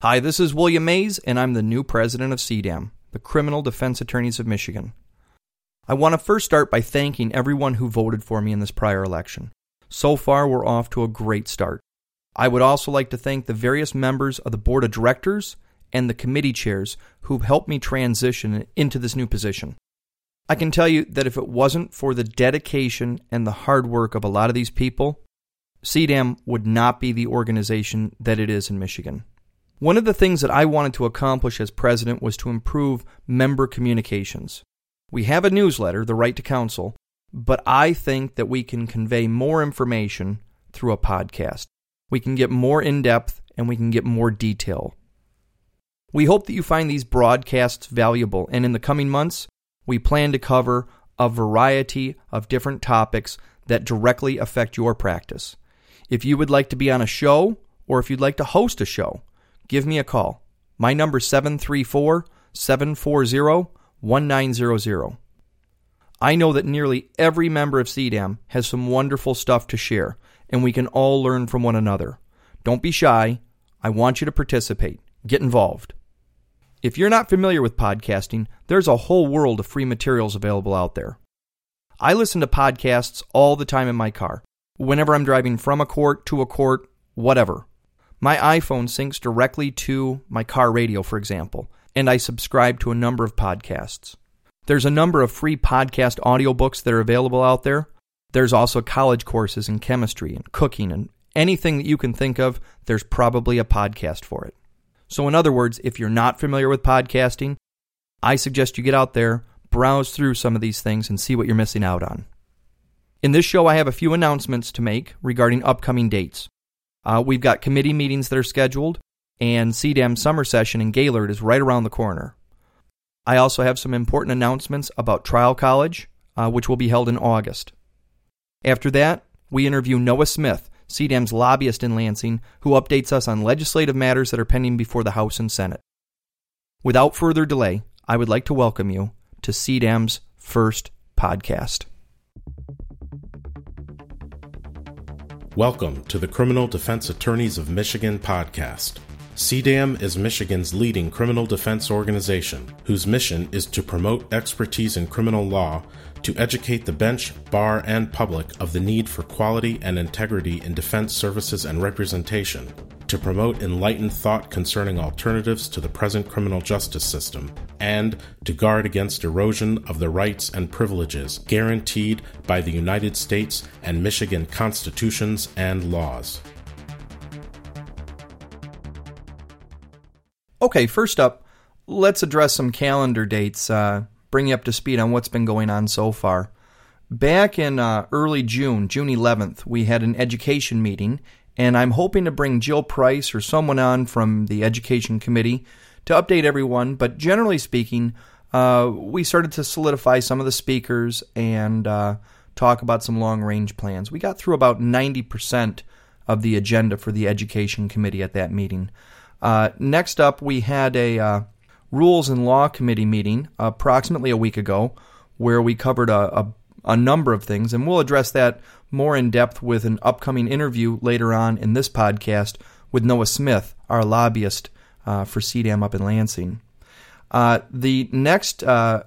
Hi, this is William Maze, and I'm the new president of CDAM, the Criminal Defense Attorneys of Michigan. I want to first start by thanking everyone who voted for me in this prior election. So far, we're off to a great start. I would also like to thank the various members of the board of directors and the committee chairs who've helped me transition into this new position. I can tell you that if it wasn't for the dedication and the hard work of a lot of these people, CDAM would not be the organization that it is in Michigan. One of the things that I wanted to accomplish as president was to improve member communications. We have a newsletter, The Right to Counsel, but I think that we can convey more information through a podcast. We can get more in depth and we can get more detail. We hope that you find these broadcasts valuable, and in the coming months, we plan to cover a variety of different topics that directly affect your practice. If you would like to be on a show, or if you'd like to host a show, give me a call. My number is 734 740 1900. I know that nearly every member of CDAM has some wonderful stuff to share, and we can all learn from one another. Don't be shy. I want you to participate. Get involved. If you're not familiar with podcasting, there's a whole world of free materials available out there. I listen to podcasts all the time in my car, whenever I'm driving from a court to a court, whatever. My iPhone syncs directly to my car radio, for example, and I subscribe to a number of podcasts. There's a number of free podcast audiobooks that are available out there. There's also college courses in chemistry and cooking and anything that you can think of, there's probably a podcast for it. So, in other words, if you're not familiar with podcasting, I suggest you get out there, browse through some of these things, and see what you're missing out on. In this show, I have a few announcements to make regarding upcoming dates. Uh, we've got committee meetings that are scheduled, and CDAM summer session in Gaylord is right around the corner. I also have some important announcements about Trial College, uh, which will be held in August. After that, we interview Noah Smith, CDAM's lobbyist in Lansing, who updates us on legislative matters that are pending before the House and Senate. Without further delay, I would like to welcome you to CDAM's first podcast. Welcome to the Criminal Defense Attorneys of Michigan podcast. CDAM is Michigan's leading criminal defense organization, whose mission is to promote expertise in criminal law, to educate the bench, bar, and public of the need for quality and integrity in defense services and representation, to promote enlightened thought concerning alternatives to the present criminal justice system, and to guard against erosion of the rights and privileges guaranteed by the United States and Michigan constitutions and laws. Okay, first up, let's address some calendar dates, uh, bring you up to speed on what's been going on so far. Back in uh, early June, June 11th, we had an education meeting and I'm hoping to bring Jill Price or someone on from the Education Committee to update everyone. But generally speaking, uh, we started to solidify some of the speakers and uh, talk about some long range plans. We got through about 90% of the agenda for the Education Committee at that meeting. Uh, next up, we had a uh, Rules and Law Committee meeting approximately a week ago where we covered a, a, a number of things, and we'll address that more in depth with an upcoming interview later on in this podcast with Noah Smith, our lobbyist uh, for CDAM up in Lansing. Uh, the next uh,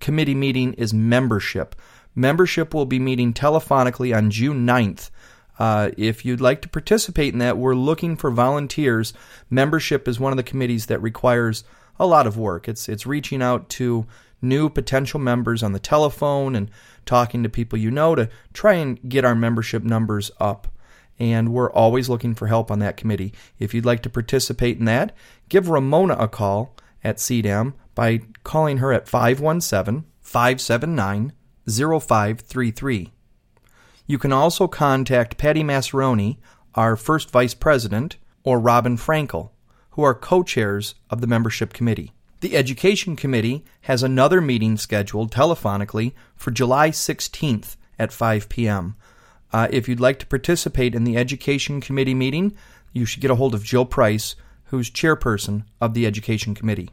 committee meeting is membership. Membership will be meeting telephonically on June 9th. Uh, if you'd like to participate in that, we're looking for volunteers. Membership is one of the committees that requires a lot of work. It's it's reaching out to new potential members on the telephone and talking to people you know to try and get our membership numbers up. And we're always looking for help on that committee. If you'd like to participate in that, give Ramona a call at CDAM by calling her at 517 579 0533. You can also contact Patty Maceroni, our first vice president, or Robin Frankel, who are co chairs of the membership committee. The Education Committee has another meeting scheduled telephonically for July 16th at 5 p.m. Uh, if you'd like to participate in the Education Committee meeting, you should get a hold of Jill Price, who's chairperson of the Education Committee.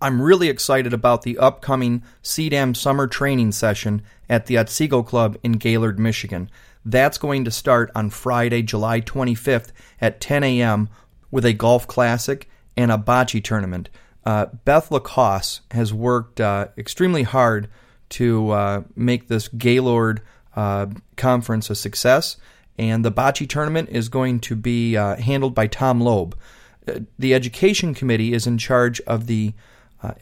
I'm really excited about the upcoming CDAM summer training session at the Otsego Club in Gaylord, Michigan. That's going to start on Friday, July 25th at 10 a.m with a golf classic and a bocce tournament. Uh, Beth Lacoste has worked uh, extremely hard to uh, make this Gaylord uh, conference a success, and the bocce tournament is going to be uh, handled by Tom Loeb. Uh, the education committee is in charge of the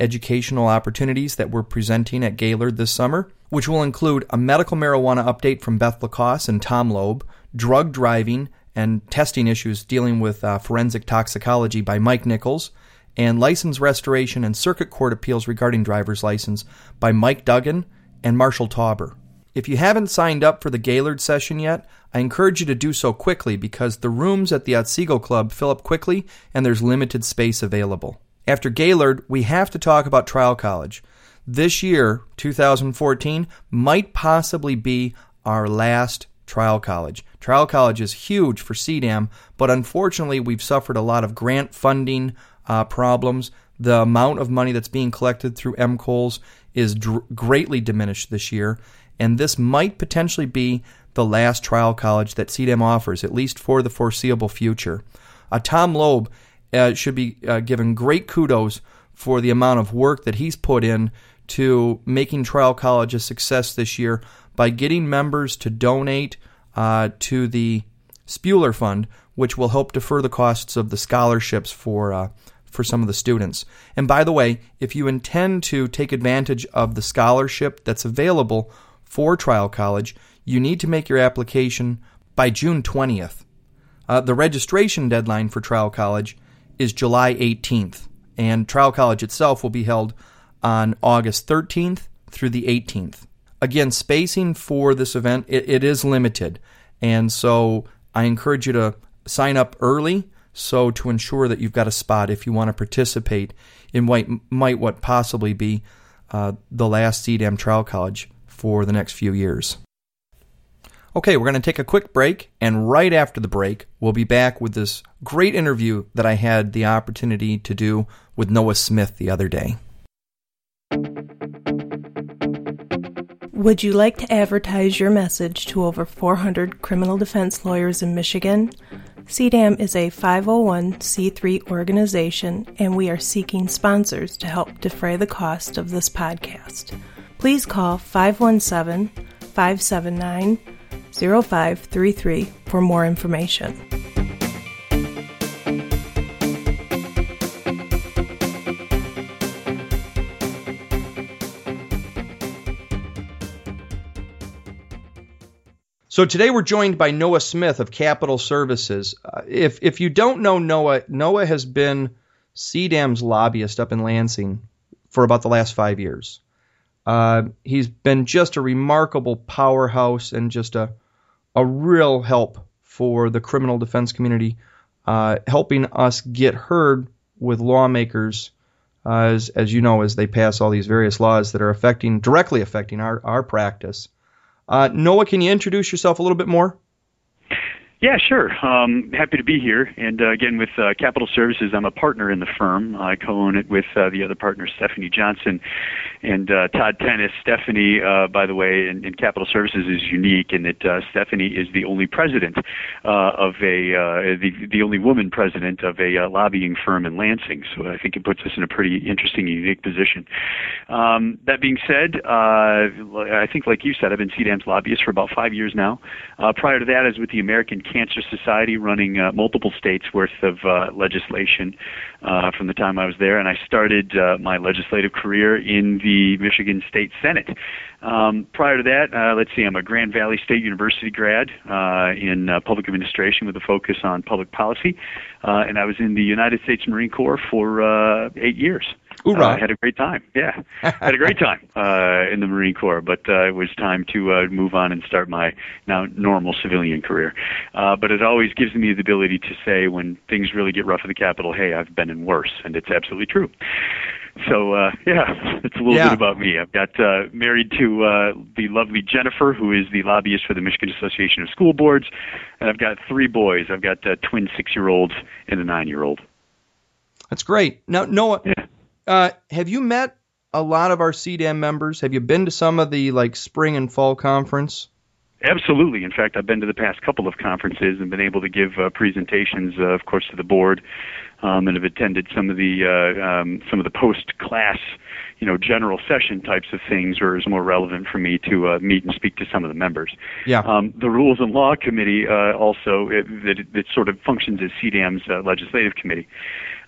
educational opportunities that we're presenting at Gaylord this summer, which will include a medical marijuana update from Beth Lacoste and Tom Loeb, drug driving and testing issues dealing with uh, forensic toxicology by Mike Nichols and license restoration and circuit court appeals regarding driver's license by Mike Duggan and Marshall Tauber. If you haven't signed up for the Gaylord session yet, I encourage you to do so quickly because the rooms at the Otsego Club fill up quickly and there's limited space available. After Gaylord, we have to talk about Trial College. This year, 2014, might possibly be our last Trial College. Trial College is huge for CDAM, but unfortunately, we've suffered a lot of grant funding uh, problems. The amount of money that's being collected through MCOLES is dr- greatly diminished this year, and this might potentially be the last trial college that CDAM offers, at least for the foreseeable future. Uh, Tom Loeb uh, should be uh, given great kudos for the amount of work that he's put in to making Trial College a success this year by getting members to donate uh, to the Spuler Fund, which will help defer the costs of the scholarships for uh, for some of the students. And by the way, if you intend to take advantage of the scholarship that's available for Trial College, you need to make your application by June 20th. Uh, the registration deadline for Trial College is July 18th, and Trial College itself will be held on August 13th through the 18th. Again, spacing for this event it, it is limited, and so I encourage you to sign up early so to ensure that you've got a spot if you want to participate in what might what possibly be uh, the last CDAM Trial College for the next few years. Okay, we're going to take a quick break, and right after the break, we'll be back with this great interview that I had the opportunity to do with Noah Smith the other day. Would you like to advertise your message to over 400 criminal defense lawyers in Michigan? CDAM is a 501c3 organization, and we are seeking sponsors to help defray the cost of this podcast. Please call 517 579 0533 for more information. So today we're joined by Noah Smith of Capitol Services. Uh, if if you don't know Noah, Noah has been CDAM's lobbyist up in Lansing for about the last five years. Uh, he's been just a remarkable powerhouse and just a a real help for the criminal defense community, uh, helping us get heard with lawmakers, uh, as as you know, as they pass all these various laws that are affecting directly affecting our our practice. Uh, Noah, can you introduce yourself a little bit more? Yeah, sure. Um, happy to be here. And uh, again, with uh, Capitol Services, I'm a partner in the firm. I co-own it with uh, the other partner, Stephanie Johnson and uh, Todd Tennis. Stephanie, uh, by the way, in, in Capitol Services is unique in that uh, Stephanie is the only president uh, of a uh, the the only woman president of a uh, lobbying firm in Lansing. So I think it puts us in a pretty interesting, unique position. Um, that being said, uh, I think, like you said, I've been CDAM's lobbyist for about five years now. Uh, prior to that, I was with the American Cancer Society running uh, multiple states worth of uh, legislation uh, from the time I was there, and I started uh, my legislative career in the Michigan State Senate. Um, prior to that, uh, let's see, I'm a Grand Valley State University grad uh, in uh, public administration with a focus on public policy, uh, and I was in the United States Marine Corps for uh, eight years. Hoorah. Uh, had a great time. Yeah, had a great time uh, in the Marine Corps, but uh, it was time to uh, move on and start my now normal civilian career. Uh, but it always gives me the ability to say when things really get rough at the Capitol, hey, I've been in worse, and it's absolutely true. So uh, yeah, it's a little Yeah. bit about me. I've got uh, married to uh, the lovely Jennifer, who is the lobbyist for the Michigan Association of School Boards, and I've got three boys. I've got uh, twin six-year-olds and a nine-year-old. That's great. Now, Noah, Yeah. Uh, have you met a lot of our CDAM members? Have you been to some of the like spring and fall conference? Absolutely. In fact, I've been to the past couple of conferences and been able to give uh, presentations, uh, of course, to the board, um, and have attended some of the uh, um, some of the post-class, you know, general session types of things, where it's more relevant for me to uh, meet and speak to some of the members. Yeah. Um, the Rules and Law Committee uh, also it, it, it sort of functions as CDAM's uh, legislative committee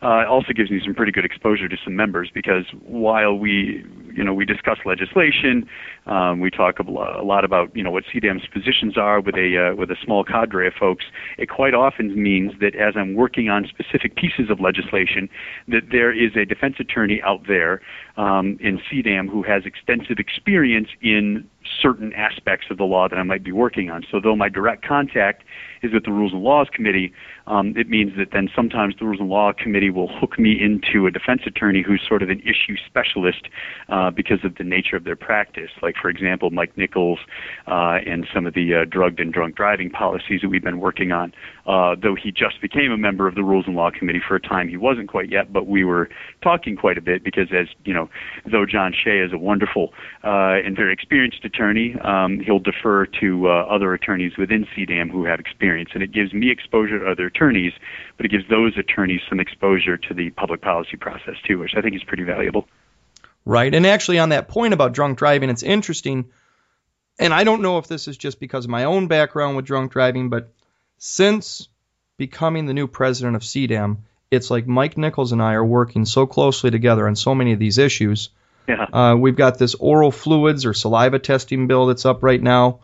uh, also gives me some pretty good exposure to some members because while we, you know, we discuss legislation, um, we talk a lot about, you know, what CDAM's positions are with a uh, with a small cadre of folks. It quite often means that as I'm working on specific pieces of legislation, that there is a defense attorney out there um, in CDAM who has extensive experience in certain aspects of the law that I might be working on. So though my direct contact is with the Rules and Laws Committee, um, it means that then sometimes the Rules and Law Committee will hook me into a defense attorney who's sort of an issue specialist uh, because of the nature of their practice. Like, for example, Mike Nichols uh, and some of the uh, drugged and drunk driving policies that we've been working on. Uh, though he just became a member of the Rules and Law Committee for a time, he wasn't quite yet, but we were talking quite a bit because, as you know, though John Shea is a wonderful uh, and very experienced attorney, um, he'll defer to uh, other attorneys within CDAM who have experience, and it gives me exposure to other attorneys, but it gives those attorneys some exposure to the public policy process too, which I think is pretty valuable. Right. And actually, on that point about drunk driving, it's interesting. And I don't know if this is just because of my own background with drunk driving, but since becoming the new president of CDAM, it's like Mike Nichols and I are working so closely together on so many of these issues. Yeah. Uh, we've got this oral fluids or saliva testing bill that's up right now.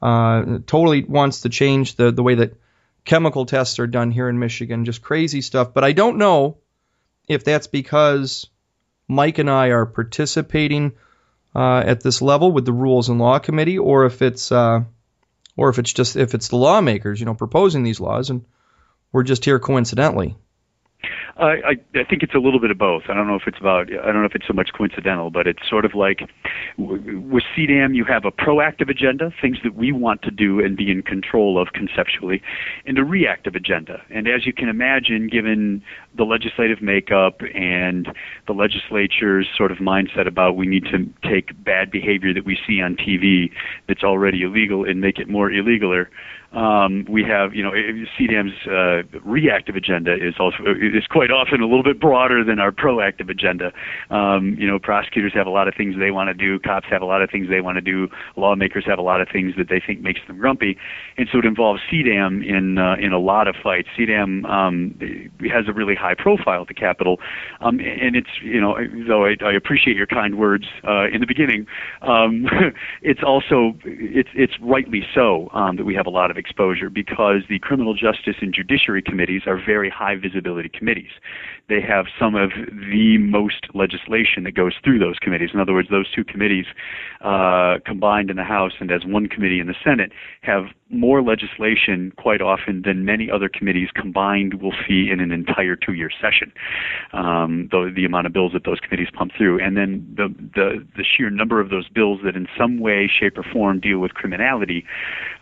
Uh, totally wants to change the, the way that chemical tests are done here in Michigan, just crazy stuff. But I don't know if that's because Mike and I are participating uh, at this level with the Rules and Law Committee, or if it's uh, or if it's just if it's the lawmakers, you know, proposing these laws, and we're just here coincidentally. I, I think it's a little bit of both. I don't know if it's about I don't know if it's so much coincidental, but it's sort of like with CDAM you have a proactive agenda, things that we want to do and be in control of conceptually, and a reactive agenda. And as you can imagine, given the legislative makeup and the legislature's sort of mindset about we need to take bad behavior that we see on TV that's already illegal and make it more illegaler um, we have, you know, CDAM's uh, reactive agenda is also is quite often a little bit broader than our proactive agenda. Um, you know, prosecutors have a lot of things they want to do, cops have a lot of things they want to do, lawmakers have a lot of things that they think makes them grumpy, and so it involves CDAM in uh, in a lot of fights. CDAM um, has a really high profile at the Capitol, um, and it's you know, though I, I appreciate your kind words uh, in the beginning, um, it's also it's it's rightly so um, that we have a lot of exposure because the criminal justice and judiciary committees are very high visibility committees. They have some of the most legislation that goes through those committees. In other words, those two committees uh, combined in the House and as one committee in the Senate have more legislation quite often than many other committees combined will see in an entire two-year session. Um, the, the amount of bills that those committees pump through, and then the, the the sheer number of those bills that in some way, shape, or form deal with criminality,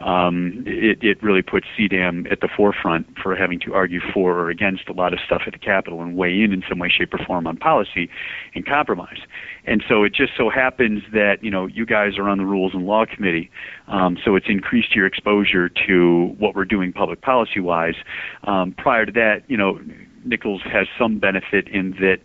um, it, it really puts CDAM at the forefront for having to argue for or against a lot of stuff at the Capitol and weigh in in some way, shape, or form on policy and compromise. And so it just so happens that you know you guys are on the Rules and Law Committee, um, so it's increased your exposure to what we're doing public policy wise. Um, prior to that, you know, Nichols has some benefit in that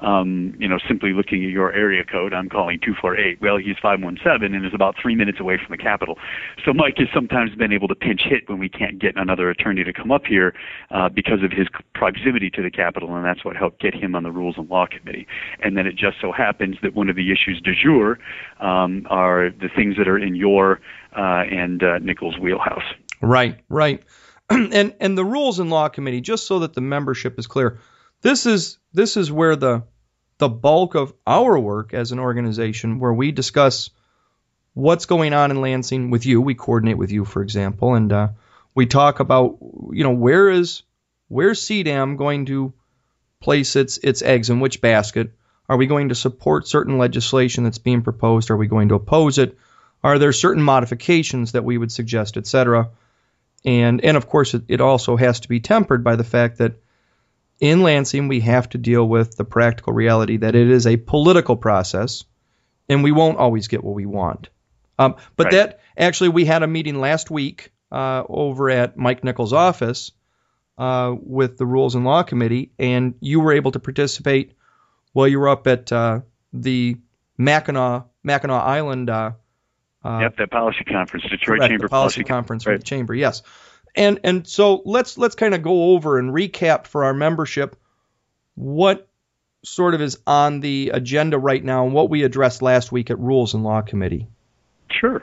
um, you know, simply looking at your area code, I'm calling 248. Well, he's 517 and is about three minutes away from the Capitol. So Mike has sometimes been able to pinch hit when we can't get another attorney to come up here uh, because of his proximity to the Capitol, and that's what helped get him on the Rules and Law Committee. And then it just so happens that one of the issues du jour um, are the things that are in your uh, and uh, Nichols' wheelhouse. Right, right. and and the Rules and Law Committee, just so that the membership is clear this is this is where the the bulk of our work as an organization, where we discuss what's going on in Lansing with you. We coordinate with you, for example, and uh, we talk about you know where is where's CDAM going to place its its eggs in which basket? Are we going to support certain legislation that's being proposed? Are we going to oppose it? Are there certain modifications that we would suggest, etc.? And and of course, it, it also has to be tempered by the fact that in Lansing, we have to deal with the practical reality that it is a political process and we won't always get what we want. Um, but Right. that actually, we had a meeting last week uh, over at Mike Nichols' office uh, with the Rules and Law Committee, and you were able to participate. while you were up at uh, the Mackinac Mackinac Island. Uh, uh, yep, that policy conference, Detroit correct, Chamber policy Con- conference right. the chamber. Yes, and and so let's let's kind of go over and recap for our membership what sort of is on the agenda right now and what we addressed last week at Rules and Law Committee. Sure.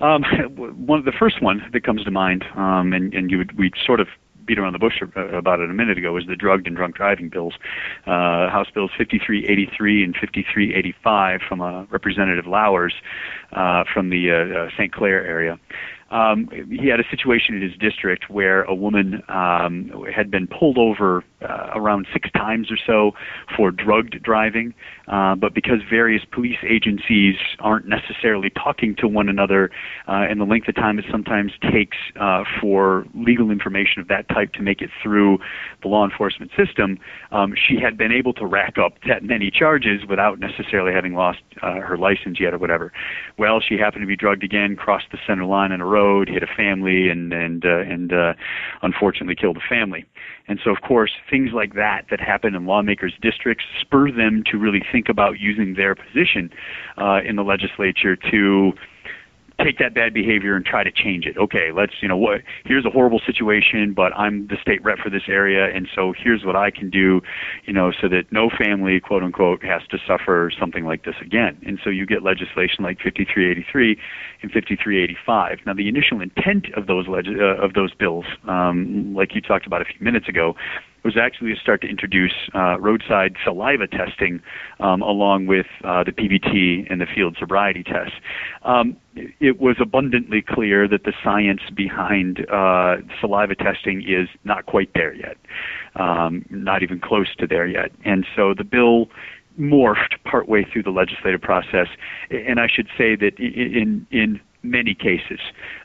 Um, one of the first one that comes to mind, um, and, and you would, we sort of beat around the bush about it a minute ago, is the drugged and drunk driving bills, uh, House Bills 5383 and 5385 from uh, Representative Lauwers uh, from the uh, uh, St. Clair area. Um, he had a situation in his district where a woman um, had been pulled over uh, around six times or so for drugged driving, uh, but because various police agencies aren't necessarily talking to one another, uh, and the length of time it sometimes takes uh, for legal information of that type to make it through the law enforcement system, um, she had been able to rack up that many charges without necessarily having lost uh, her license yet or whatever. Well, she happened to be drugged again, crossed the center line on a road, hit a family, and and uh, and uh, unfortunately killed a family. And so, of course, things like that that happen in lawmakers' districts spur them to really think about using their position uh, in the legislature to take that bad behavior and try to change it. Okay, let's, you know, what here's a horrible situation, but I'm the state rep for this area and so here's what I can do, you know, so that no family, quote unquote, has to suffer something like this again. And so you get legislation like 5383 and 5385. Now the initial intent of those leg- uh, of those bills, um, like you talked about a few minutes ago, was actually to start to introduce uh, roadside saliva testing um, along with uh, the PBT and the field sobriety tests. Um, it was abundantly clear that the science behind uh, saliva testing is not quite there yet, um, not even close to there yet. And so the bill morphed partway through the legislative process. And I should say that in in many cases,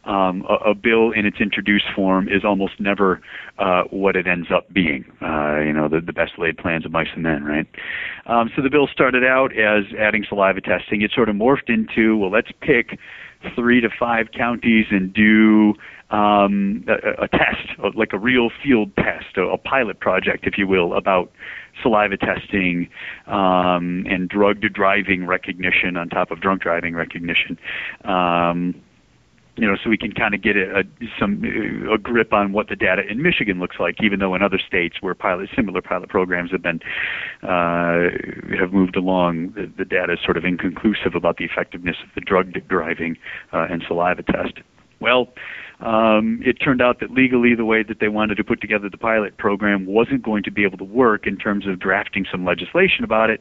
um, a, a bill in its introduced form is almost never uh, what it ends up being. Uh, you know, the, the best laid plans of mice and men, right? Um, so the bill started out as adding saliva testing. It sort of morphed into, well, let's pick three to five counties and do um, a, a test, like a real field test, a, a pilot project, if you will, about saliva testing um, and drugged driving recognition on top of drunk driving recognition. Um, you know, so we can kind of get a, a some a grip on what the data in Michigan looks like, even though in other states where pilot similar pilot programs have been uh, have moved along, the, the data is sort of inconclusive about the effectiveness of the drug driving uh, and saliva test. Well, um, it turned out that legally, the way that they wanted to put together the pilot program wasn't going to be able to work in terms of drafting some legislation about it.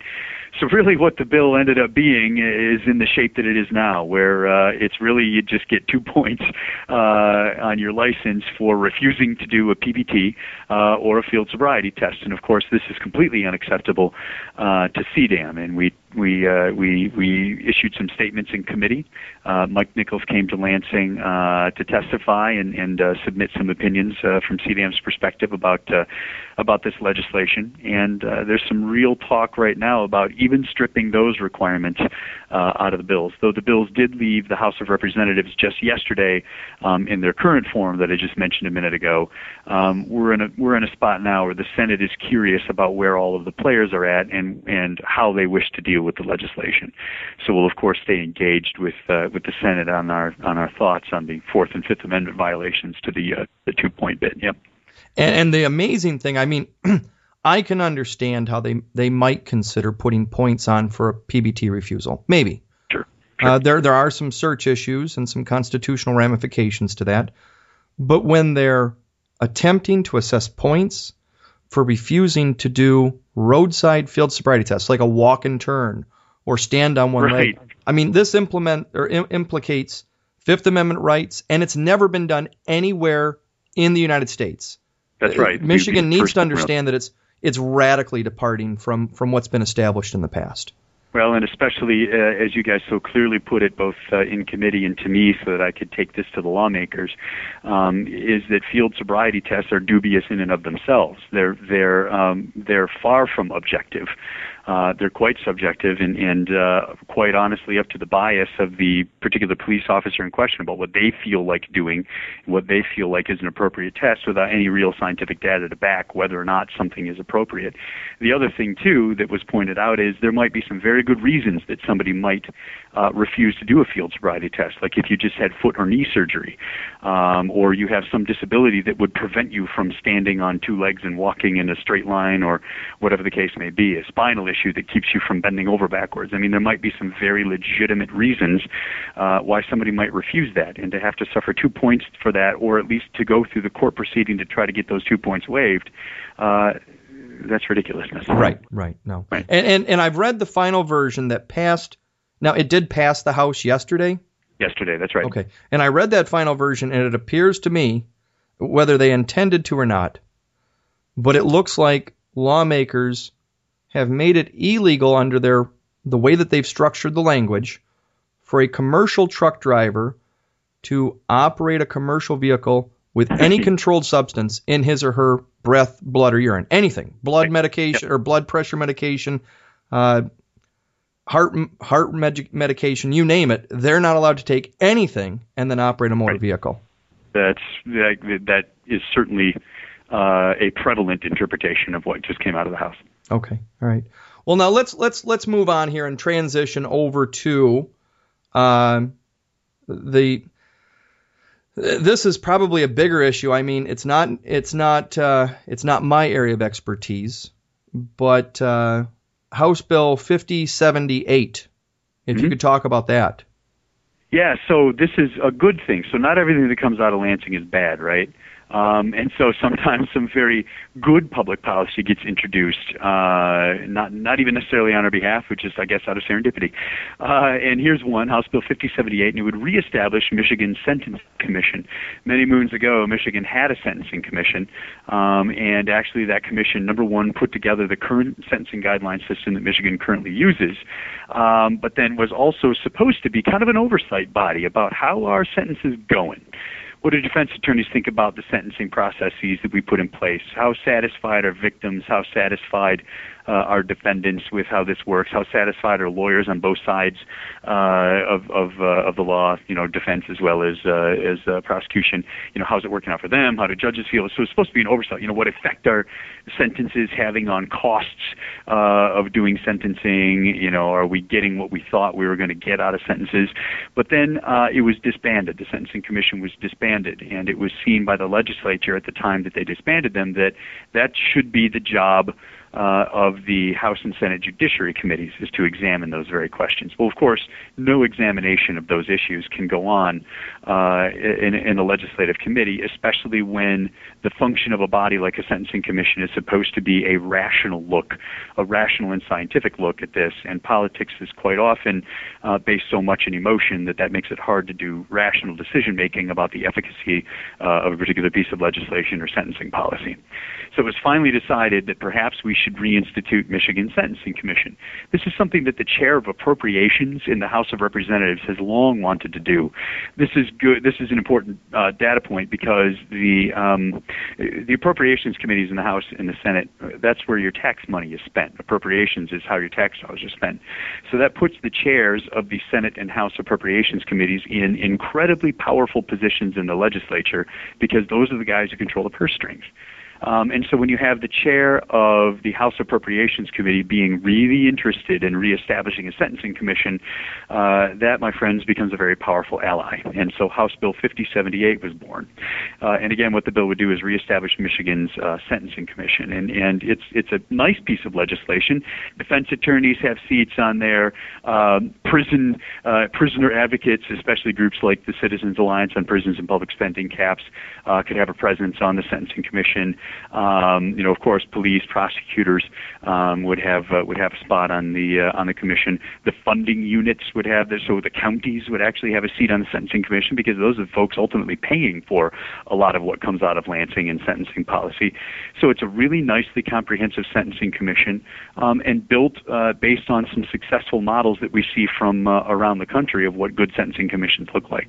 So, really, what the bill ended up being is in the shape that it is now, where uh, it's really you just get two points uh, on your license for refusing to do a PBT uh, or a field sobriety test. And of course, this is completely unacceptable uh, to CDAM, and we we uh, we we issued some statements in committee. Uh, Mike Nichols came to Lansing uh, to testify and and uh, submit some opinions uh, from CDAM's perspective about uh, about this legislation. And there's some real talk right now about even stripping those requirements out of the bills. Though the bills did leave the House of Representatives just yesterday um, in their current form that I just mentioned a minute ago. Um, we're in a we're in a spot now where the Senate is curious about where all of the players are at and and how they wish to deal with the legislation. So we'll of course stay engaged with uh, with the Senate on our on our thoughts on the Fourth and Fifth Amendment violations to the uh, the two point bit. Yep. And, and the amazing thing, I mean, I can understand how they they might consider putting points on for a PBT refusal. Maybe. Sure. Uh, there there are some search issues and some constitutional ramifications to that. But when they're attempting to assess points for refusing to do roadside field sobriety tests, like a walk and turn or stand on one Right. leg, I mean, this implement or im- implicates Fifth Amendment rights, and it's never been done anywhere in the United States. That's uh, right. Michigan needs to understand that it's it's radically departing from from what's been established in the past. Well, and especially uh, as you guys so clearly put it, both uh, in committee and to me, so that I could take this to the lawmakers, um, is that field sobriety tests are dubious in and of themselves. They're they're um, they're far from objective. Uh, they're quite subjective and, and uh, quite honestly up to the bias of the particular police officer in question about what they feel like doing, what they feel like is an appropriate test without any real scientific data to back whether or not something is appropriate. The other thing, too, that was pointed out is there might be some very good reasons that somebody might uh, refuse to do a field sobriety test, like if you just had foot or knee surgery, um, or you have some disability that would prevent you from standing on two legs and walking in a straight line, or whatever the case may be, a spinal issue issue that keeps you from bending over backwards. I mean, there might be some very legitimate reasons uh, why somebody might refuse that, and to have to suffer two points for that, or at least to go through the court proceeding to try to get those two points waived. Uh, that's ridiculousness. Right, right, no. Right. And, and and I've read the final version that passed. Now it did pass the House yesterday. Yesterday, that's right. Okay, and I read that final version, and it appears to me, whether they intended to or not, but it looks like lawmakers have made it illegal under their the way that they've structured the language for a commercial truck driver to operate a commercial vehicle with any controlled substance in his or her breath, blood, or urine. Anything. Blood medication or blood pressure medication, uh, heart heart med- medication, you name it. They're not allowed to take anything and then operate a motor right. vehicle. That's that, that is certainly uh, a prevalent interpretation of what just came out of the House. Okay. All right. Well, now let's let's let's move on here and transition over to uh, the. This is probably a bigger issue. I mean, it's not it's not uh, it's not my area of expertise, but uh, House Bill 5078. If mm-hmm. you could talk about that. Yeah, so this is a good thing. So not everything that comes out of Lansing is bad, right? Um, and so sometimes some very good public policy gets introduced, uh, not not even necessarily on our behalf, which is I guess out of serendipity. Uh, and here's one, House Bill 5078, and it would reestablish Michigan's Sentencing Commission. Many moons ago, Michigan had a sentencing commission, um, and actually that commission, number one, put together the current sentencing guideline system that Michigan currently uses, um, but then was also supposed to be kind of an oversight body about how our sentences going what do defense attorneys think about the sentencing processes that we put in place? How satisfied are victims? How satisfied uh, our defendants with how this works? How satisfied are lawyers on both sides uh, of of, uh, of the law? You know, defense as well as uh, as uh, prosecution. You know, how's it working out for them? How do judges feel? So it's supposed to be an oversight. You know, what effect are sentences having on costs uh, of doing sentencing? You know, are we getting what we thought we were going to get out of sentences? But then uh, it was disbanded. The sentencing commission was disbanded, and it was seen by the legislature at the time that they disbanded them that that should be the job uh, of the House and Senate Judiciary Committees is to examine those very questions. Well, of course, no examination of those issues can go on uh, in, in a legislative committee, especially when the function of a body like a sentencing commission is supposed to be a rational look, a rational and scientific look at this. And politics is quite often uh, based so much in emotion that that makes it hard to do rational decision making about the efficacy uh, of a particular piece of legislation or sentencing policy. So it was finally decided that perhaps we should reinstitute Michigan Sentencing Commission. This is something that the chair of appropriations in the House of Representatives has long wanted to do. This is good. This is an important uh, data point because the um, the appropriations committees in the House and the Senate that's where your tax money is spent. Appropriations is how your tax dollars are spent. So that puts the chairs of the Senate and House appropriations committees in incredibly powerful positions in the legislature because those are the guys who control the purse strings. Um, and so when you have the chair of the House Appropriations Committee being really interested in reestablishing a sentencing commission, uh, that, my friends, becomes a very powerful ally. And so House Bill 5078 was born. Uh, and again, what the bill would do is reestablish Michigan's uh, sentencing commission. And, and it's, it's a nice piece of legislation. Defense attorneys have seats on there. Um, prison, uh, prisoner advocates, especially groups like the Citizens Alliance on Prisons and Public Spending CAPPS, uh, could have a presence on the sentencing commission. Um, you know, of course, police, prosecutors um, would have uh, would have a spot on the uh, on the commission. The funding units would have this, so the counties would actually have a seat on the sentencing commission because those are the folks ultimately paying for a lot of what comes out of Lansing and sentencing policy. So it's a really nicely comprehensive sentencing commission um, and built uh, based on some successful models that we see from uh, around the country of what good sentencing commissions look like.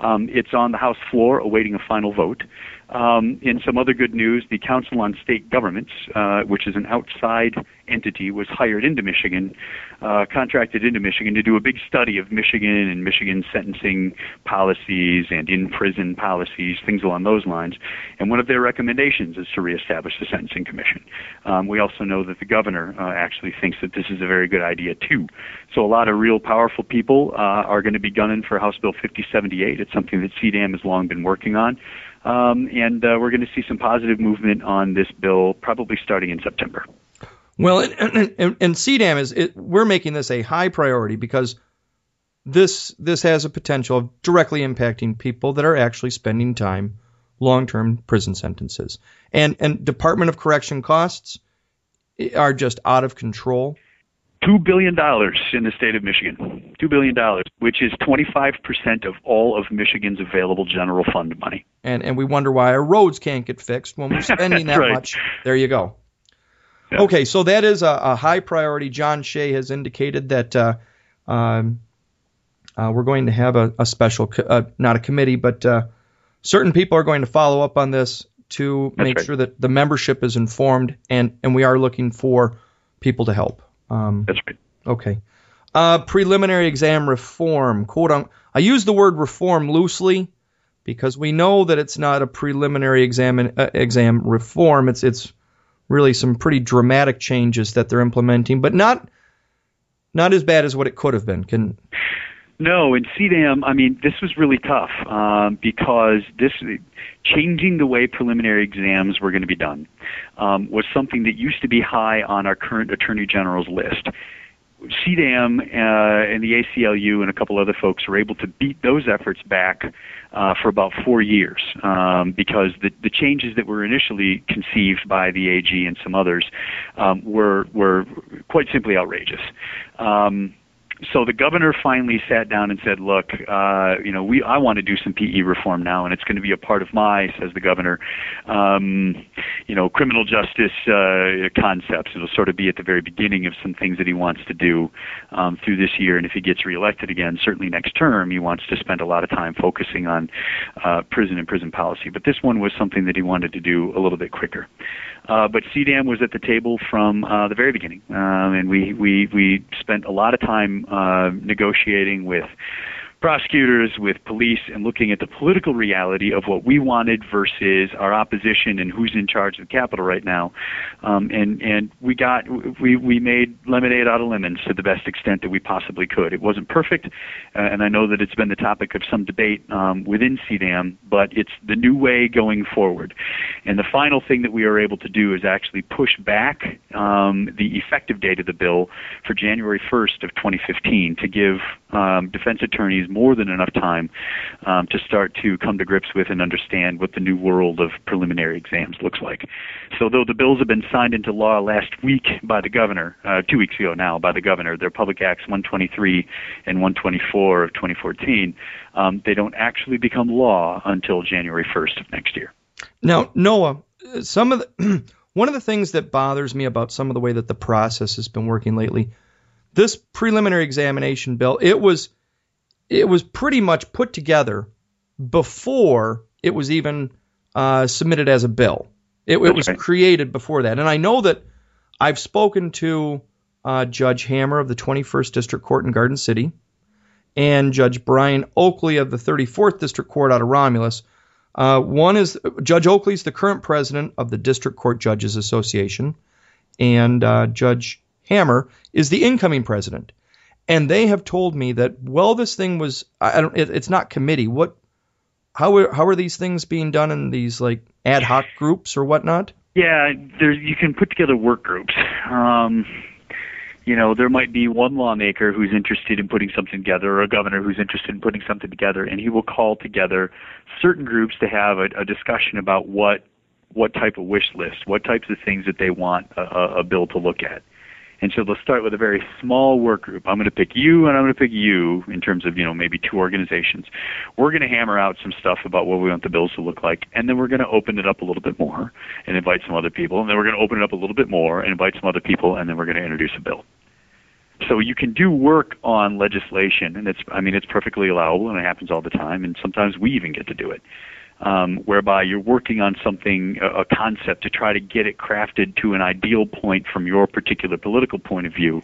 Um, it's on the House floor awaiting a final vote. Um, in some other good news, the Council on State Governments, uh, which is an outside entity, was hired into Michigan, uh, contracted into Michigan to do a big study of Michigan and Michigan sentencing policies and in prison policies, things along those lines. And one of their recommendations is to reestablish the Sentencing Commission. Um, we also know that the governor uh, actually thinks that this is a very good idea, too. So a lot of real powerful people uh, are going to be gunning for House Bill 5078. It's something that CDAM has long been working on. Um, and uh, we're going to see some positive movement on this bill probably starting in September. Well, and, and, and CDAM is it, we're making this a high priority because this this has a potential of directly impacting people that are actually spending time long-term prison sentences. And and Department of Correction costs are just out of control. Two billion dollars in the state of Michigan. Two billion dollars, which is 25 percent of all of Michigan's available general fund money. And and we wonder why our roads can't get fixed when we're spending that right. much. There you go. Yeah. Okay, so that is a, a, high priority. John Shea has indicated that uh, um, uh, we're going to have a, a special, co- uh, not a committee, but uh, certain people are going to follow up on this to That's make right. sure that the membership is informed, and and we are looking for people to help. Um, That's right. Okay. Uh, preliminary exam reform, quote unquote. I use the word reform loosely because we know that it's not a preliminary exam uh, exam reform. It's it's really some pretty dramatic changes that they're implementing, but not not as bad as what it could have been. Can No, in CDAM, I mean, this was really tough um, because this changing the way preliminary exams were going to be done um, was something that used to be high on our current Attorney General's list. CDAM uh, and the ACLU and a couple other folks were able to beat those efforts back uh, for about four years um, because the, the changes that were initially conceived by the AG and some others um, were were quite simply outrageous. Um, so the governor finally sat down and said, "Look, uh, you know, we I want to do some PE reform now, and it's going to be a part of my," says the governor, um, you know, criminal justice uh, concepts. It'll sort of be at the very beginning of some things that he wants to do um, through this year, and if he gets reelected again, certainly next term, he wants to spend a lot of time focusing on uh, prison and prison policy. But this one was something that he wanted to do a little bit quicker. Uh, but CDAM was at the table from uh, the very beginning, um, and we, we we spent a lot of time uh, negotiating with prosecutors, with police, and looking at the political reality of what we wanted versus our opposition and who's in charge of the Capitol right now. Um, and and we got we we made lemonade out of lemons to the best extent that we possibly could. It wasn't perfect, uh, and I know that it's been the topic of some debate um, within CDAM, but it's the new way going forward. And the final thing that we are able to do is actually push back um, the effective date of the bill for January 1st of 2015 to give um, defense attorneys more than enough time um, to start to come to grips with and understand what the new world of preliminary exams looks like. So, though the bills have been signed into law last week by the governor, uh, two weeks ago now by the governor, they're Public Acts 123 and 124 of 2014, um, they don't actually become law until January 1st of next year. Now, Noah, some of the one of the things that bothers me about some of the way that the process has been working lately, this preliminary examination bill, it was it was pretty much put together before it was even uh, submitted as a bill. It, it was right. created before that, and I know that I've spoken to uh, Judge Hammer of the 21st District Court in Garden City and Judge Brian Oakley of the 34th District Court out of Romulus. Uh, one is Judge Oakley's the current president of the District Court Judges Association, and uh, Judge Hammer is the incoming president. And they have told me that well, this thing was I don't it, it's not committee. What how are, how are these things being done in these like ad hoc groups or whatnot? Yeah, there you can put together work groups. Um, you know, there might be one lawmaker who's interested in putting something together, or a governor who's interested in putting something together, and he will call together certain groups to have a, a discussion about what what type of wish list, what types of things that they want a, a bill to look at. And so they'll start with a very small work group. I'm going to pick you and I'm going to pick you in terms of, you know, maybe two organizations. We're going to hammer out some stuff about what we want the bills to look like. And then we're going to open it up a little bit more and invite some other people. And then we're going to open it up a little bit more and invite some other people. And then we're going to introduce a bill. So you can do work on legislation, and it's I mean it's perfectly allowable, and it happens all the time. And sometimes we even get to do it um, whereby you're working on something, a, a concept, to try to get it crafted to an ideal point from your particular political point of view,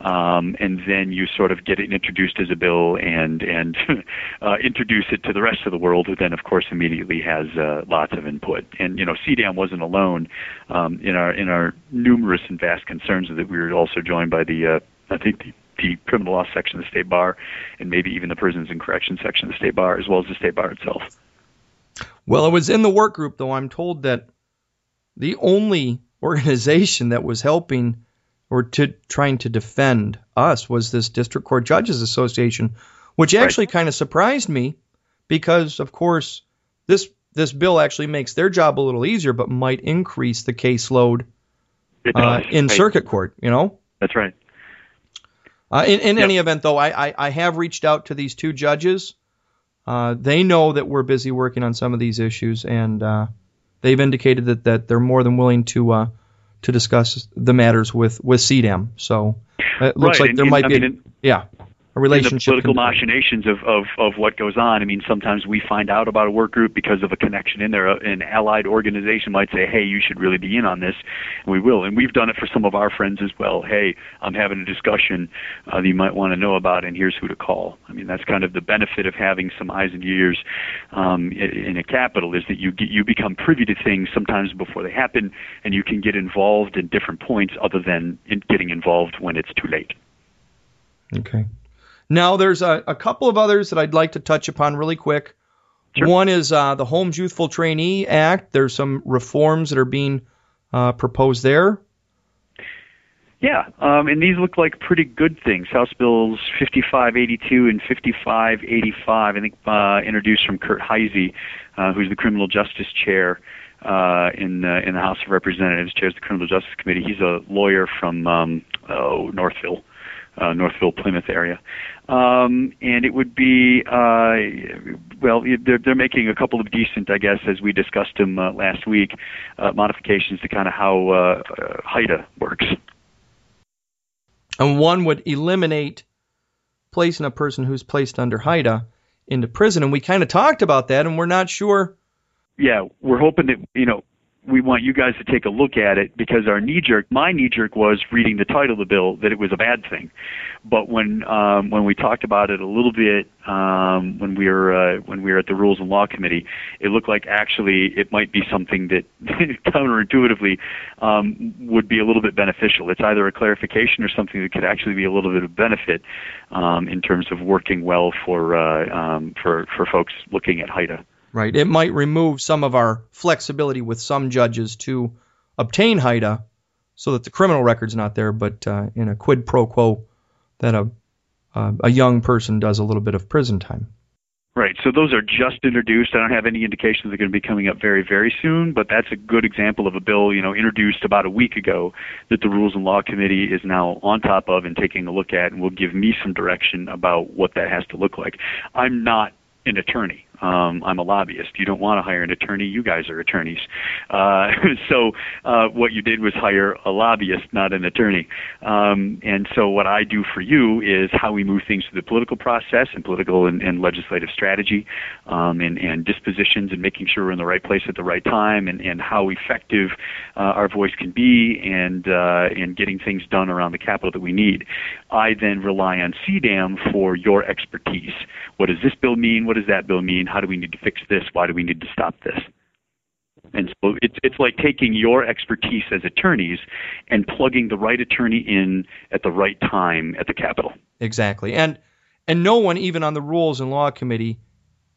um, and then you sort of get it introduced as a bill and and uh, introduce it to the rest of the world, who then of course immediately has uh, lots of input. And you know, CDAM wasn't alone um, in our in our numerous and vast concerns that we were also joined by the uh, I think the the criminal law section of the state bar, and maybe even the prisons and corrections section of the state bar, as well as the state bar itself. Well, it was in the work group, though. I'm told that the only organization that was helping or to trying to defend us was this District Court Judges Association, which actually right. kind of surprised me because, of course, this this bill actually makes their job a little easier, but might increase the caseload uh, in right. circuit court. You know. That's right. Uh, in in yep. any event, though, I, I, I have reached out to these two judges uh, they know that we're busy working on some of these issues, and uh, they've indicated that, that they're more than willing to uh, to discuss the matters with with CDAM. So it looks right. like there and, might and, be, I mean, yeah a relationship. In the political machinations of, of, of what goes on. I mean, sometimes we find out about a work group because of a connection in there. An allied organization might say, hey, you should really be in on this. And we will. And we've done it for some of our friends as well. Hey, I'm having a discussion uh, that you might want to know about, and here's who to call. I mean, that's kind of the benefit of having some eyes and ears um, in a capital is that you get, you become privy to things sometimes before they happen, and you can get involved in different points other than in getting involved when it's too late. Okay. Now, there's a, a couple of others that I'd like to touch upon really quick. Sure. One is uh, the Holmes Youthful Trainee Act. There's some reforms that are being uh, proposed there. Yeah, um, and these look like pretty good things. House Bills 5582 and 5585, I think, uh, introduced from Kurt Heise, uh, who's the Criminal Justice Chair uh, in uh, in the House of Representatives, chairs the Criminal Justice Committee. He's a lawyer from um, oh, Northville, uh, Northville, Plymouth area. Um, and it would be, uh, well, they're, they're making a couple of decent, I guess, as we discussed them uh, last week, uh, modifications to kind of how uh, uh, HYTA works. And one would eliminate placing a person who's placed under HYTA into prison. And we kind of talked about that, and we're not sure. Yeah, we're hoping that, you know, we want you guys to take a look at it because our knee jerk, my knee jerk was reading the title of the bill that it was a bad thing. But when um, when we talked about it a little bit um, when we were uh, when we were at the Rules and Law Committee, it looked like actually it might be something that counterintuitively um, would be a little bit beneficial. It's either a clarification or something that could actually be a little bit of benefit um, in terms of working well for uh, um, for for folks looking at HYTA right? It might remove some of our flexibility with some judges to obtain HYTA so that the criminal record's not there, but uh, in a quid pro quo that a, uh, a young person does a little bit of prison time. Right. So those are just introduced. I don't have any indications they're going to be coming up very, very soon, but that's a good example of a bill, you know, introduced about a week ago that the Rules and Law Committee is now on top of and taking a look at and will give me some direction about what that has to look like. I'm not an attorney. Um, I'm a lobbyist. You don't want to hire an attorney. You guys are attorneys. Uh, so uh, what you did was hire a lobbyist, not an attorney. Um, and so what I do for you is how we move things through the political process and political and, and legislative strategy um, and, and dispositions and making sure we're in the right place at the right time and, and how effective uh, our voice can be and uh, and getting things done around the capital that we need. I then rely on CDAM for your expertise. What does this bill mean? What does that bill mean? How do we need to fix this? Why do we need to stop this? And so it's it's like taking your expertise as attorneys and plugging the right attorney in at the right time at the Capitol. Exactly. And and no one even on the Rules and Law Committee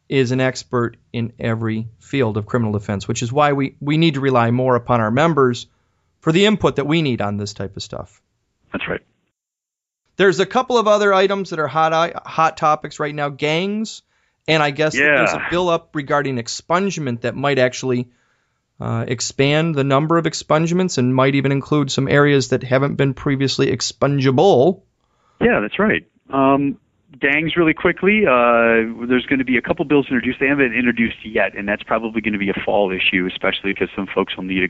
is an expert in every field of criminal defense, which is why we, we need to rely more upon our members for the input that we need on this type of stuff. That's right. There's a couple of other items that are hot hot topics right now. Gangs and I guess yeah. there's a bill up regarding expungement that might actually uh, expand the number of expungements and might even include some areas that haven't been previously expungible. Yeah, that's right. Um, gangs really quickly. Uh, there's going to be a couple bills introduced. They haven't been introduced yet, and that's probably going to be a fall issue, especially because some folks will need a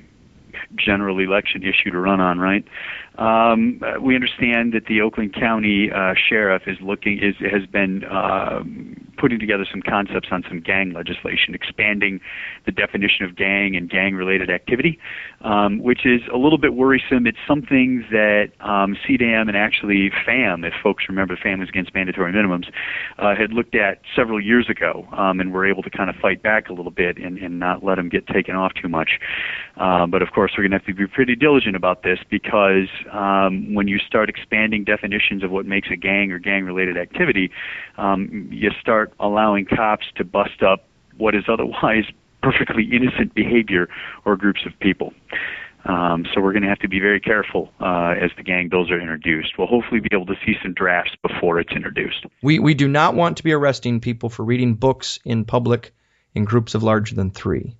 general election issue to run on, right? Um, we understand that the Oakland County uh, sheriff is looking is has been uh, putting together some concepts on some gang legislation, expanding the definition of gang and gang-related activity, um, which is a little bit worrisome. It's something that um, CDAM and actually FAMM, if folks remember Families Against Mandatory Minimums, uh, had looked at several years ago, um, and were able to kind of fight back a little bit and, and not let them get taken off too much. Uh, but of course, we're going to have to be pretty diligent about this because um, when you start expanding definitions of what makes a gang or gang related activity, um, you start allowing cops to bust up what is otherwise perfectly innocent behavior or groups of people. Um, so we're going to have to be very careful uh, as the gang bills are introduced. We'll hopefully be able to see some drafts before it's introduced. We we do not want to be arresting people for reading books in public in groups of larger than three.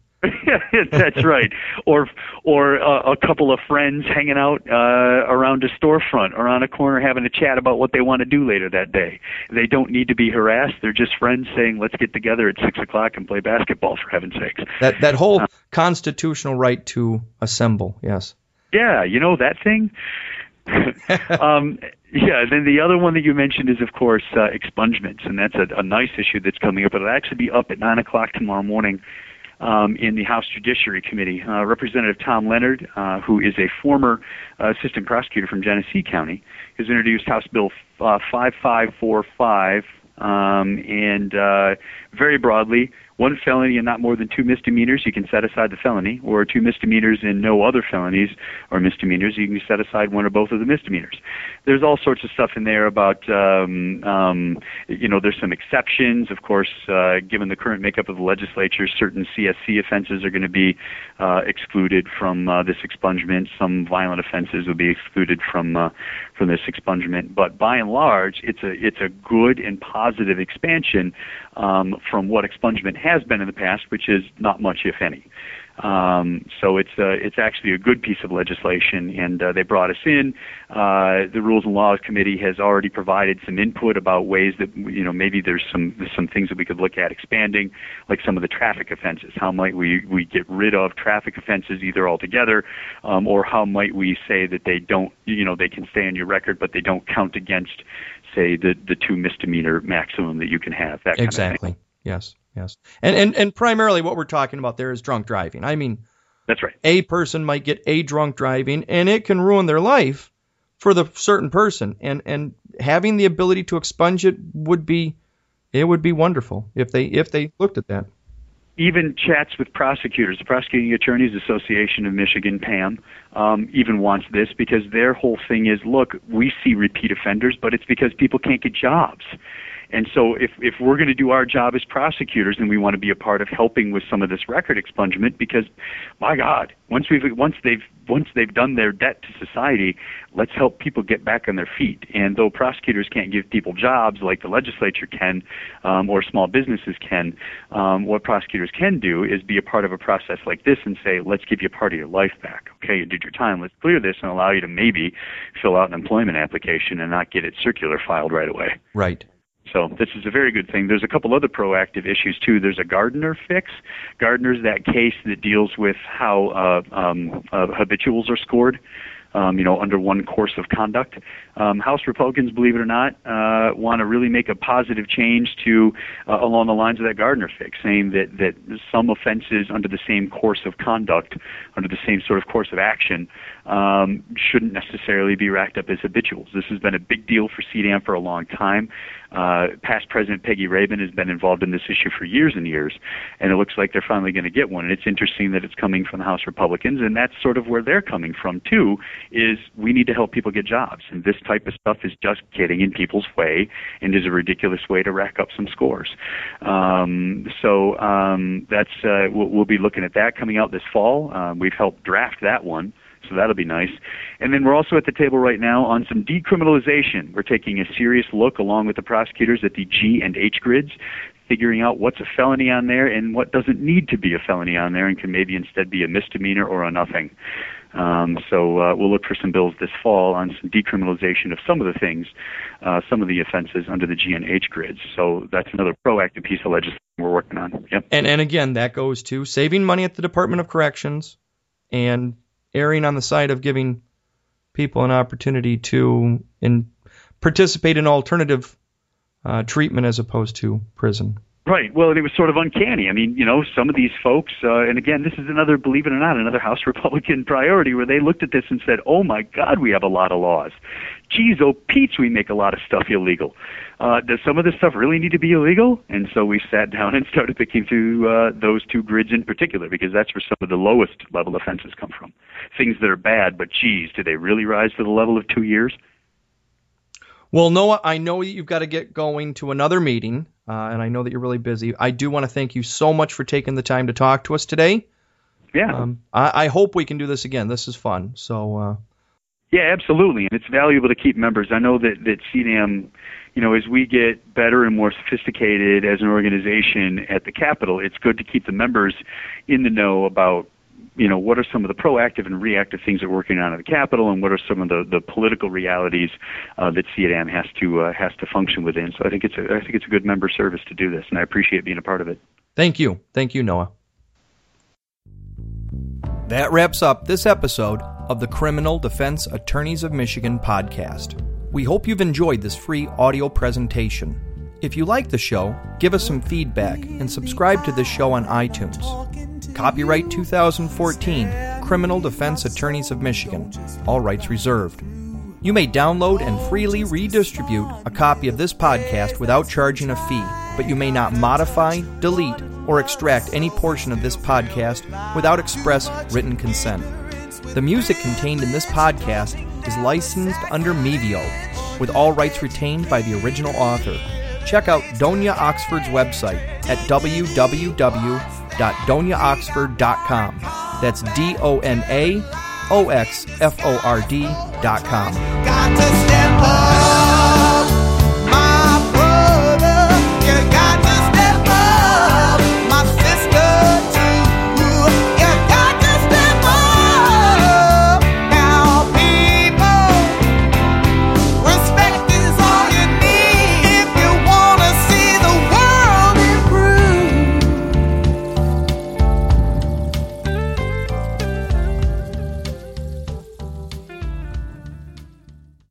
That's right. Or or uh, a couple of friends hanging out uh, around a storefront or on a corner having a chat about what they want to do later that day. They don't need to be harassed. They're just friends saying, "Let's get together at six o'clock and play basketball." For heaven's sakes. That that whole uh, constitutional right to assemble. Yes. Yeah, you know that thing. um, yeah, then the other one that you mentioned is, of course, uh, expungements, and that's a, a nice issue that's coming up. It'll actually be up at nine o'clock tomorrow morning um, in the House Judiciary Committee. Uh, Representative Tom Leonard, uh, who is a former uh, assistant prosecutor from Genesee County, has introduced House Bill uh, 5545, um, and uh, very broadly one felony and not more than two misdemeanors, you can set aside the felony, or two misdemeanors and no other felonies or misdemeanors, you can set aside one or both of the misdemeanors. There's all sorts of stuff in there about, um, um, you know, there's some exceptions. Of course, uh, given the current makeup of the legislature, certain CSC offenses are going to be uh, excluded from uh, this expungement. Some violent offenses will be excluded from uh, from this expungement. But by and large, it's a it's a good and positive expansion um, from what expungement has been in the past, which is not much, if any. Um, so it's uh, it's actually a good piece of legislation, and uh, they brought us in. Uh, the Rules and Laws Committee has already provided some input about ways that you know maybe there's some some things that we could look at expanding, like some of the traffic offenses. How might we we get rid of traffic offenses either altogether, um, or how might we say that they don't you know they can stay on your record but they don't count against say the the two misdemeanor maximum that you can have. That exactly. Yes. Yes. And, and and primarily what we're talking about there is drunk driving. I mean, that's right. A person might get a drunk driving and it can ruin their life for the certain person and and having the ability to expunge it would be it would be wonderful if they if they looked at that. Even chats with prosecutors, the Prosecuting Attorneys Association of Michigan, PAM, um, even wants this because their whole thing is, look, we see repeat offenders, but it's because people can't get jobs. And so if, if we're going to do our job as prosecutors, then we want to be a part of helping with some of this record expungement because, my God, once we've once they've once they've done their debt to society, let's help people get back on their feet. And though prosecutors can't give people jobs like the legislature can, um, or small businesses can, um, what prosecutors can do is be a part of a process like this and say, let's give you a part of your life back. Okay, you did your time. Let's clear this and allow you to maybe fill out an employment application and not get it circular filed right away. Right. So this is a very good thing. There's a couple other proactive issues too. There's a Gardner fix. Gardner's that case that deals with how uh, um, uh, habituals are scored um, you know, under one course of conduct. Um, House Republicans, believe it or not, uh, want to really make a positive change to uh, along the lines of that Gardner fix, saying that that some offenses under the same course of conduct, under the same sort of course of action, um, shouldn't necessarily be racked up as habituals. This has been a big deal for CDAM for a long time. Uh, past President Peggy Raben has been involved in this issue for years and years, and it looks like they're finally going to get one. And it's interesting that it's coming from the House Republicans, and that's sort of where they're coming from too. Is we need to help people get jobs, and this type of stuff is just getting in people's way and is a ridiculous way to rack up some scores. Um, so um, that's uh, we'll, we'll be looking at that coming out this fall. Um, we've helped draft that one so that'll be nice. And then we're also at the table right now on some decriminalization. We're taking a serious look, along with the prosecutors, at the G and H grids figuring out what's a felony on there and what doesn't need to be a felony on there and can maybe instead be a misdemeanor or a nothing. Um, so uh, we'll look for some bills this fall on some decriminalization of some of the things, uh, some of the offenses under the G and H grids. So that's another proactive piece of legislation we're working on. Yep. And and again, that goes to saving money at the Department of Corrections and erring on the side of giving people an opportunity to in, participate in alternative uh, treatment as opposed to prison. Right. Well, it was sort of uncanny. I mean, you know, some of these folks, uh, and again, this is another, believe it or not, another House Republican priority where they looked at this and said, "Oh my God, we have a lot of laws. Geez, oh Pete's, we make a lot of stuff illegal. Uh, does some of this stuff really need to be illegal?" And so we sat down and started picking through uh, those two grids in particular because that's where some of the lowest level offenses come from. Things that are bad, but geez, do they really rise to the level of two years? Well, Noah, I know you've got to get going to another meeting, uh, and I know that you're really busy. I do want to thank you so much for taking the time to talk to us today. Yeah. Um, I, I, hope we can do this again. This is fun. So. Yeah, absolutely, and it's valuable to keep members. I know that that CDAM, you know, as we get better and more sophisticated as an organization at the Capitol, it's good to keep the members in the know about you know, what are some of the proactive and reactive things that we're working on at the Capitol, and what are some of the, the political realities uh, that CDAM has to uh, has to function within. So I think it's a I think it's a good member service to do this, and I appreciate being a part of it. Thank you, thank you, Noah. That wraps up this episode of the Criminal Defense Attorneys of Michigan podcast. We hope you've enjoyed this free audio presentation. If you like the show, give us some feedback and subscribe to the show on iTunes. Copyright 2014 Criminal Defense Attorneys of Michigan. All rights reserved. You may download and freely redistribute a copy of this podcast without charging a fee, but you may not modify, delete, or extract any portion of this podcast without express written consent. The music contained in this podcast is licensed under Mevio, with all rights retained by the original author. Check out Dona Oxford's website at www.donaoxford.com. That's D O N A O X F O R D.com.